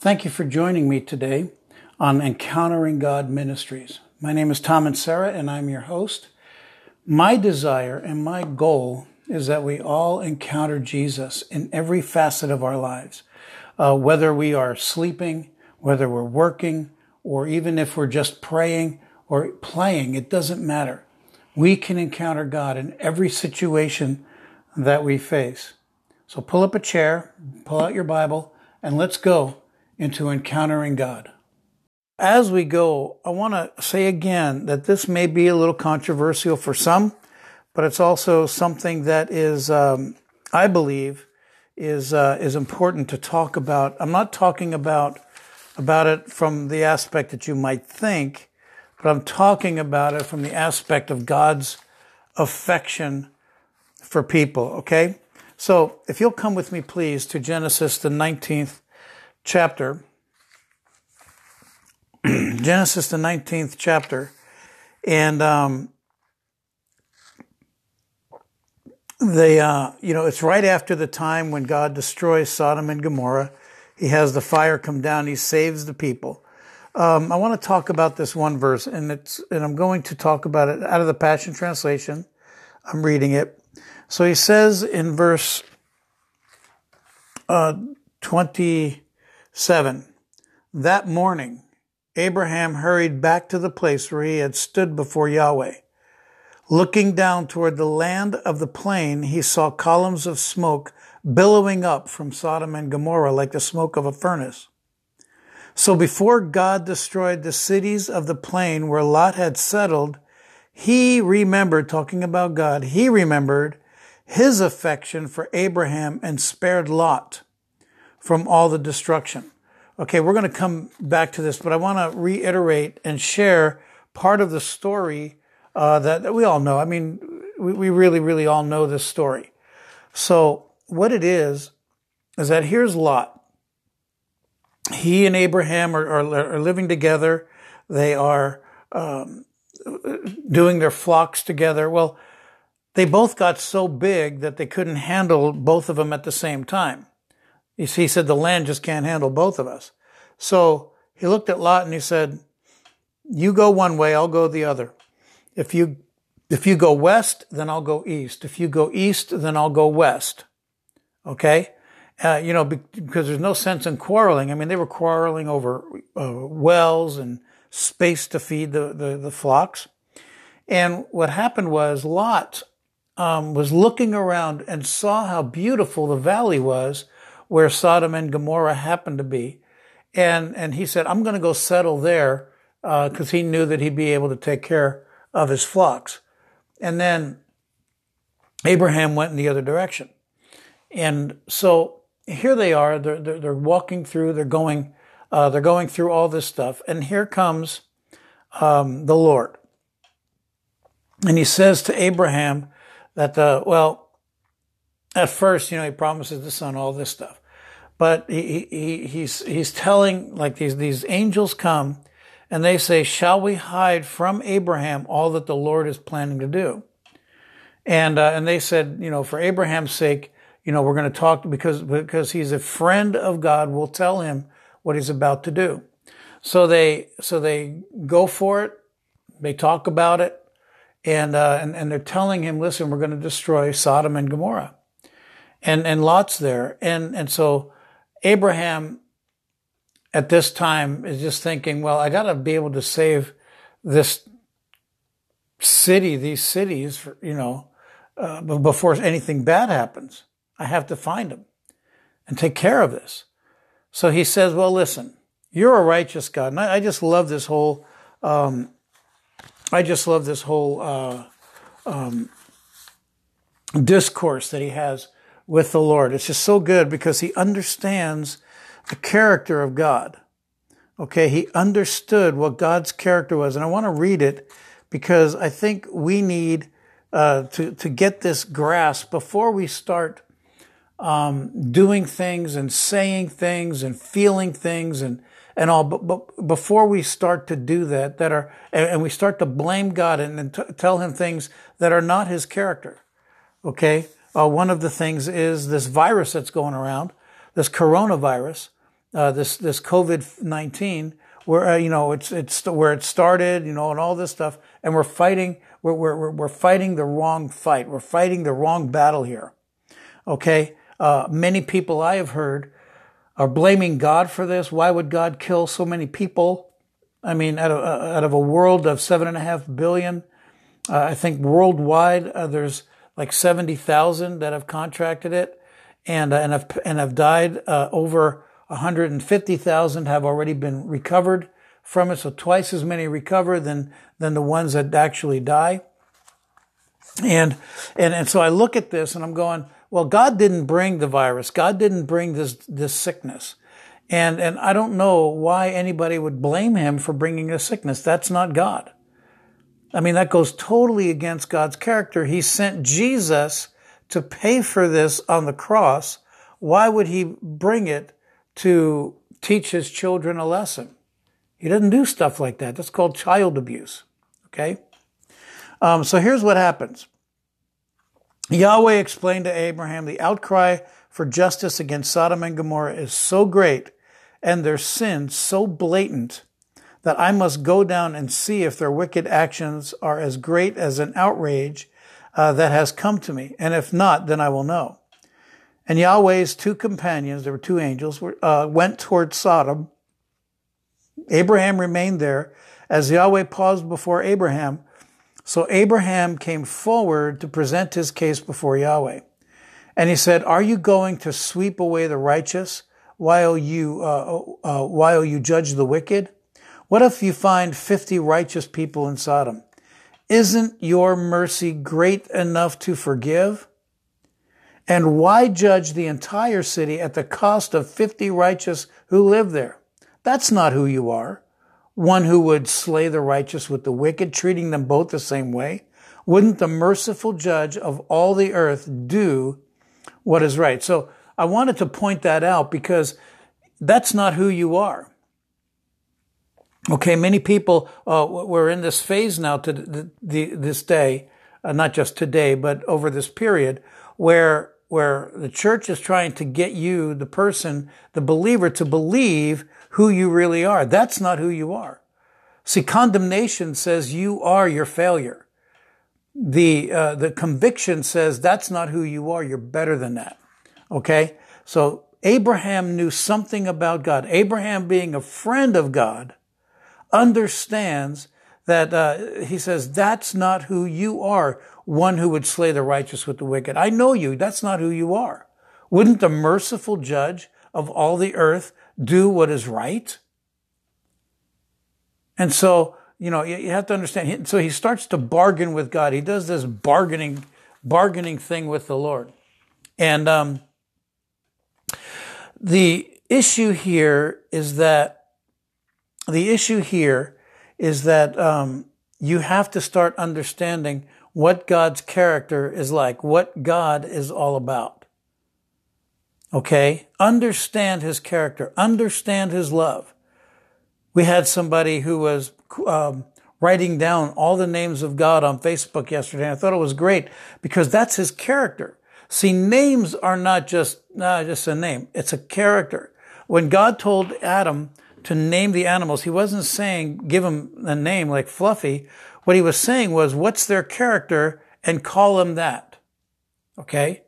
Thank you for joining me today on Encountering God Ministries. My name is Tom and Sarah, and I'm your host. My desire and my goal is that we all encounter Jesus in every facet of our lives, uh, whether we are sleeping, whether we're working, or even if we're just praying or playing, it doesn't matter. We can encounter God in every situation that we face. So pull up a chair, pull out your Bible, and let's go into encountering God. As we go, I want to say again that this may be a little controversial for some, but it's also something that is, um, I believe, is uh, is important to talk about. I'm not talking about about it from the aspect that you might think, but I'm talking about it from the aspect of God's affection for people. Okay, so if you'll come with me, please, to Genesis the 19th chapter. Genesis, the 19th chapter. And, um, they, uh, you know, it's right after the time when God destroys Sodom and Gomorrah. He has the fire come down. He saves the people. Um, I want to talk about this one verse, and it's, and I'm going to talk about it out of the Passion Translation. I'm reading it. So he says in verse uh, 20, 7. That morning, Abraham hurried back to the place where he had stood before Yahweh. Looking down toward the land of the plain, he saw columns of smoke billowing up from Sodom and Gomorrah like the smoke of a furnace. So before God destroyed the cities of the plain where Lot had settled, he remembered, talking about God, he remembered his affection for Abraham and spared Lot from all the destruction. Okay, we're going to come back to this, but I want to reiterate and share part of the story uh, that, that, we all know. I mean, we, we really, really all know this story. So, what it is, is that here's Lot. He and Abraham are, are, are living together. They are um, doing their flocks together. Well, they both got so big that they couldn't handle both of them at the same time. He said the land just can't handle both of us. So he looked at Lot and he said, you go one way, I'll go the other. If you, if you go west, then I'll go east. If you go east, then I'll go west. Okay? Uh, you know, because there's no sense in quarreling. I mean, they were quarreling over uh, wells and space to feed the, the, the, flocks. And what happened was Lot um, was looking around and saw how beautiful the valley was where Sodom and Gomorrah happened to be. And, and he said, I'm going to go settle there because uh, he knew that he'd be able to take care of his flocks. And then Abraham went in the other direction. And so here they are. They're, they're, they're walking through, they're going, uh, they're going through all this stuff. And here comes um, the Lord. And he says to Abraham that, the, well, at first, you know, he promises the son all this stuff, but he, he, he's, he's telling like these, these angels come and they say, shall we hide from Abraham all that the Lord is planning to do? And, uh, and they said, you know, for Abraham's sake, you know, we're going to talk because, because he's a friend of God. We'll tell him what he's about to do. So they, so they go for it. They talk about it and, uh, and, and they're telling him, listen, we're going to destroy Sodom and Gomorrah and, and Lot's there. And, and so Abraham at this time is just thinking, well, I got to be able to save this city, these cities, for, you know, uh, before anything bad happens. I have to find them and take care of this. So he says, well, listen, you're a righteous God. And I, I just love this whole, um, I just love this whole, uh, um, discourse that he has with the Lord. It's just so good because he understands the character of God. Okay, he understood what God's character was. And I want to read it because I think we need uh, to, to get this grasp before we start um, doing things and saying things and feeling things and, and all. But, but before we start to do that, that are, and, and we start to blame God and, and t- tell him things that are not his character. Okay. Uh, one of the things is this virus that's going around, this coronavirus. uh, this this COVID nineteen, where uh, you know it's it's where it started, you know, and all this stuff, and we're fighting we're we're we're fighting the wrong fight. We're fighting the wrong battle here. Okay, uh, many people I have heard are blaming God for this. Why would God kill so many people? I mean, out of, uh, out of a world of seven and a half billion, uh, I think worldwide there's like seventy thousand that have contracted it, and uh, and have and have died. Uh, over 150,000 have already been recovered from it, so twice as many recover than than the ones that actually die. And and and so I look at this and I'm going, well, God didn't bring the virus. God didn't bring this this sickness. And and I don't know why anybody would blame him for bringing a sickness. That's not God. I mean, that goes totally against God's character. He sent Jesus to pay for this on the cross. Why would he bring it to teach his children a lesson? He doesn't do stuff like that. That's called child abuse. Okay? Um, so here's what happens. Yahweh explained to Abraham the outcry for justice against Sodom and Gomorrah is so great and their sin so blatant that I must go down and see if their wicked actions are as great as an outrage uh, that has come to me. And if not, then I will know. And Yahweh's two companions, there were two angels, uh, went toward Sodom Abraham remained there as Yahweh paused before Abraham. So Abraham came forward to present his case before Yahweh. And he said, Are you going to sweep away the righteous while you, uh, uh, while you judge the wicked? What if you find 50 righteous people in Sodom? Isn't your mercy great enough to forgive? And why judge the entire city at the cost of 50 righteous who live there? That's not who you are. One who would slay the righteous with the wicked, treating them both the same way. Wouldn't the merciful judge of all the earth do what is right? So I wanted to point that out because that's not who you are. Okay, many people, uh, we're in this phase now to the, the, this day, uh, not just today, but over this period, where where the church is trying to get you, the person, the believer, to believe who you really are. That's not who you are. See, condemnation says you are your failure. The, uh, the conviction says that's not who you are. You're better than that. Okay. So Abraham knew something about God. Abraham being a friend of God understands that, uh, he says, that's not who you are. One who would slay the righteous with the wicked. I know you. That's not who you are. Wouldn't the merciful judge of all the earth do what is right? And so, you know, you have to understand. So he starts to bargain with God. He does this bargaining, bargaining thing with the Lord. And, um, the issue here is that, the issue here is that, um, you have to start understanding what God's character is like, what God is all about. Okay? Understand his character. Understand his love. We had somebody who was um, writing down all the names of God on Facebook yesterday. and I thought it was great because that's his character. See, names are not just, uh, just a name. It's a character. When God told Adam to name the animals, he wasn't saying give them a name like Fluffy. What he was saying was, what's their character and call them that. Okay?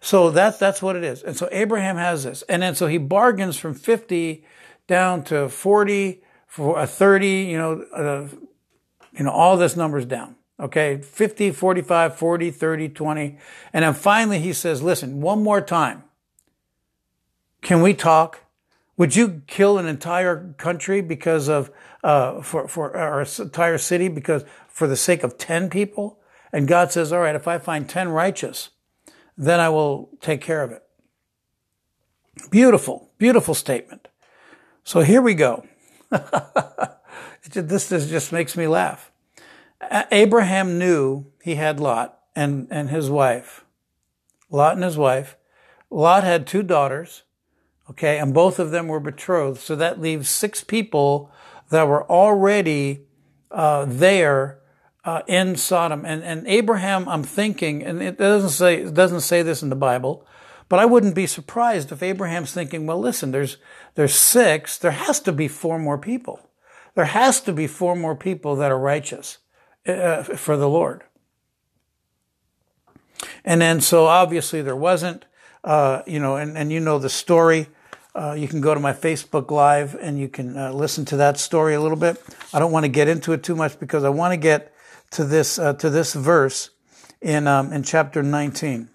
So that's, that's what it is. And so Abraham has this. And then so he bargains from 50 down to 40, for a 30, you know, uh, you know, all this numbers down. Okay. 50, 45, 40, 30, 20. And then finally he says, listen, one more time. Can we talk? Would you kill an entire country because of, uh, for, for our entire city because for the sake of 10 people? And God says, all right, if I find 10 righteous, then I will take care of it. Beautiful, beautiful statement. So here we go. this, this just makes me laugh. Abraham knew he had Lot and, and his wife. Lot and his wife. Lot had two daughters, okay, and both of them were betrothed. So that leaves six people that were already uh, there uh, in Sodom. And, and Abraham, I'm thinking, and it doesn't say, it doesn't say this in the Bible, But I wouldn't be surprised if Abraham's thinking, well, listen, there's, there's six. There has to be four more people. There has to be four more people that are righteous uh, for the Lord. And then, so obviously there wasn't, uh, you know, and, and you know the story. Uh, you can go to my Facebook Live and you can uh, listen to that story a little bit. I don't want to get into it too much because I want to get to this uh, to this verse in um, in chapter 19.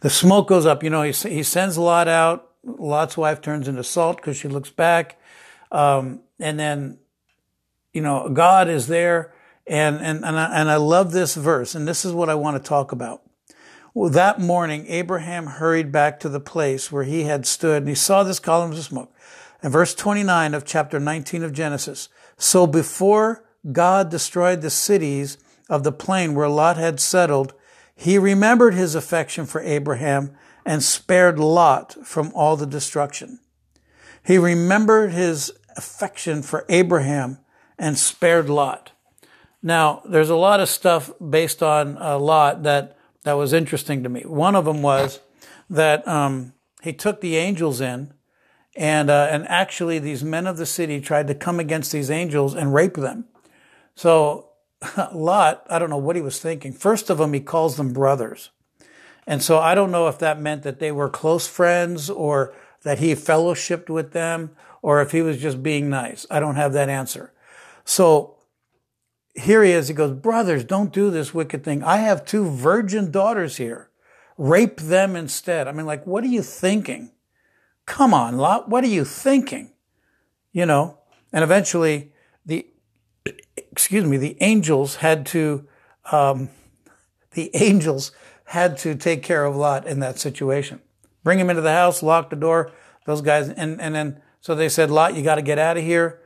The smoke goes up. You know, he, he sends Lot out. Lot's wife turns into salt because she looks back. Um, and then, you know, God is there. And, and, and I, and I love this verse. And this is what I want to talk about. Well, that morning, Abraham hurried back to the place where he had stood and he saw this column of smoke. And verse 29 of chapter 19 of Genesis. So before God destroyed the cities of the plain where Lot had settled, he remembered his affection for Abraham and spared Lot from all the destruction. He remembered his affection for Abraham and spared Lot. Now, there's a lot of stuff based on uh, Lot that, that was interesting to me. One of them was that um, he took the angels in, and, uh, and actually these men of the city tried to come against these angels and rape them. So Lot, I don't know what he was thinking. First of them, he calls them brothers. And so I don't know if that meant that they were close friends or that he fellowshipped with them or if he was just being nice. I don't have that answer. So here he is. He goes, brothers, don't do this wicked thing. I have two virgin daughters here. Rape them instead. I mean, like, what are you thinking? Come on, Lot. What are you thinking? You know, and eventually the excuse me, the angels had to, um, the angels had to take care of Lot in that situation. Bring him into the house, lock the door. Those guys, and, and then, so they said, Lot, you got to get out of here.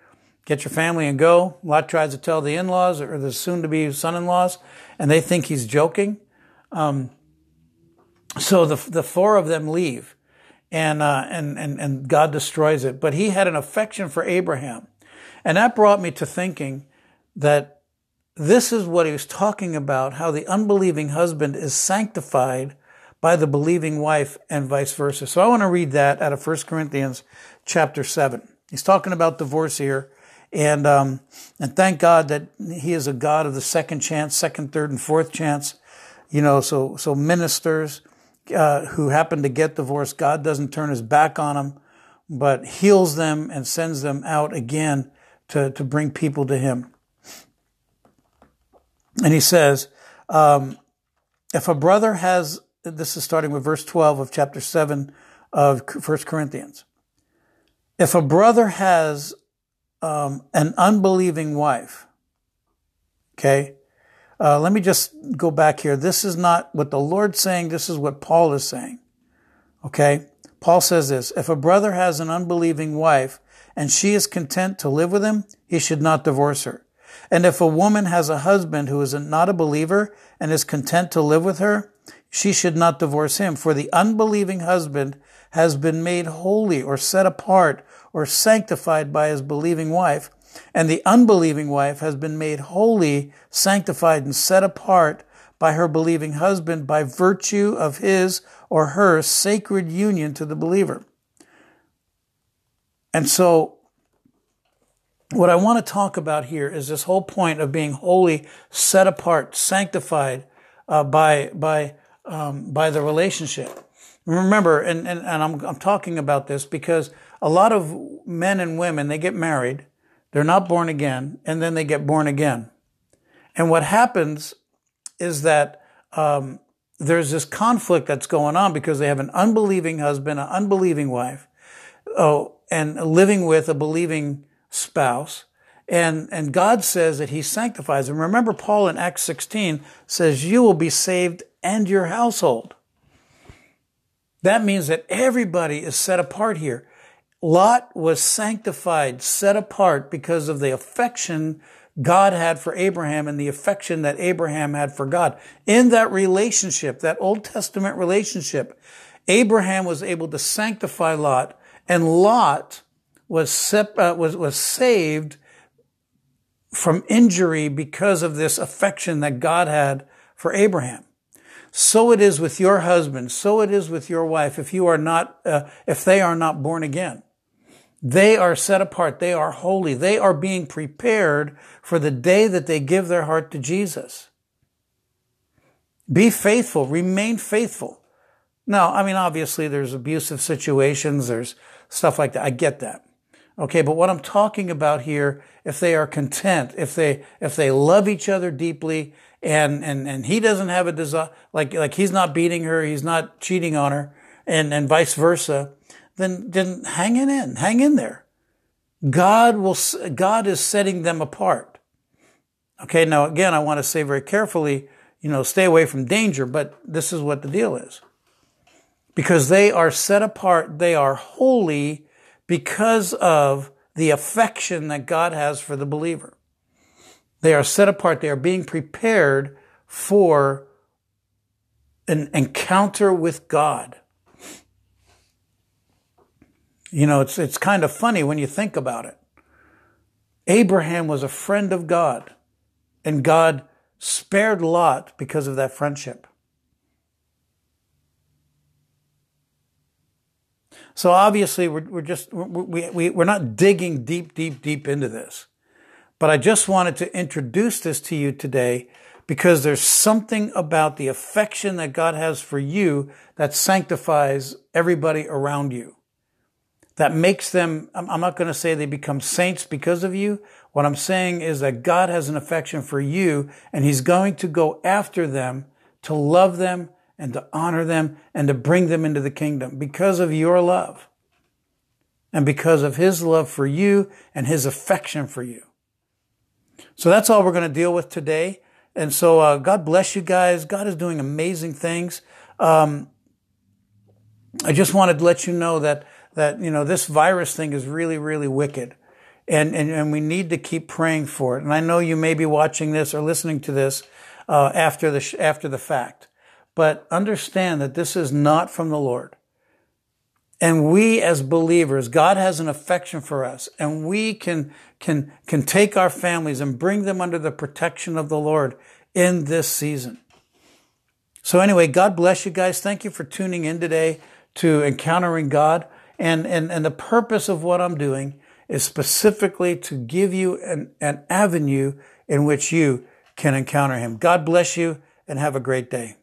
Get your family and go. Lot tries to tell the in-laws or the soon-to-be son-in-laws, and they think he's joking. Um, so the, the four of them leave and, uh, and, and, and God destroys it. But he had an affection for Abraham. And that brought me to thinking that this is what he was talking about, how the unbelieving husband is sanctified by the believing wife and vice versa. So I want to read that out of 1 Corinthians chapter 7. He's talking about divorce here. And, um, and thank God that he is a God of the second chance, second, third, and fourth chance. You know, so, so ministers, uh, who happen to get divorced, God doesn't turn his back on them, but heals them and sends them out again to, to bring people to him. And he says, um, if a brother has, this is starting with verse 12 of chapter 7 of 1 Corinthians. If a brother has um, an unbelieving wife, okay, uh, let me just go back here. This is not what the Lord's saying. This is what Paul is saying. Okay. Paul says this, if a brother has an unbelieving wife and she is content to live with him, he should not divorce her. And if a woman has a husband who is not a believer and is content to live with her, she should not divorce him. For the unbelieving husband has been made holy or set apart or sanctified by his believing wife. And the unbelieving wife has been made holy, sanctified, and set apart by her believing husband by virtue of his or her sacred union to the believer. And so what I want to talk about here is this whole point of being holy, set apart, sanctified uh, by by um, by the relationship. Remember, and, and, and I'm, I'm talking about this because a lot of men and women, they get married, they're not born again, and then they get born again. And what happens is that um, there's this conflict that's going on because they have an unbelieving husband, an unbelieving wife, oh, and living with a believing spouse. And, and God says that he sanctifies them. Remember Paul in Acts 16 says, you will be saved and your household. That means that everybody is set apart here. Lot was sanctified, set apart because of the affection God had for Abraham and the affection that Abraham had for God. In that relationship, that Old Testament relationship, Abraham was able to sanctify Lot and Lot was, sep- uh, was, was saved from injury because of this affection that God had for Abraham. So it is with your husband. So it is with your wife. If you are not, uh, if they are not born again, they are set apart. They are holy. They are being prepared for the day that they give their heart to Jesus. Be faithful. Remain faithful. Now, I mean, obviously there's abusive situations. There's stuff like that. I get that. Okay. But what I'm talking about here, if they are content, if they, if they love each other deeply and, and, and he doesn't have a desire, like, like he's not beating her, he's not cheating on her and, and vice versa, then, then hang in, in, hang in there. God will, God is setting them apart. Okay. Now, again, I want to say very carefully, you know, stay away from danger, but this is what the deal is. Because they are set apart, they are holy because of the affection that God has for the believer. They are set apart. They are being prepared for an encounter with God. You know, it's, it's kind of funny when you think about it. Abraham was a friend of God, and God spared Lot because of that friendship. So obviously, we're, we're just, we, we, we're not digging deep, deep, deep into this. But I just wanted to introduce this to you today because there's something about the affection that God has for you that sanctifies everybody around you that makes them, I'm not going to say they become saints because of you. What I'm saying is that God has an affection for you and he's going to go after them to love them and to honor them and to bring them into the kingdom because of your love and because of his love for you and his affection for you. So that's all we're going to deal with today. And so, uh, God bless you guys. God is doing amazing things. Um, I just wanted to let you know that that, you know, this virus thing is really, really wicked. And, and, and we need to keep praying for it. And I know you may be watching this or listening to this, uh, after the, after the fact. But understand that this is not from the Lord. And we as believers, God has an affection for us and we can, can, can take our families and bring them under the protection of the Lord in this season. So anyway, God bless you guys. Thank you for tuning in today to Encountering God. And, and, and the purpose of what I'm doing is specifically to give you an, an avenue in which you can encounter him. God bless you and have a great day.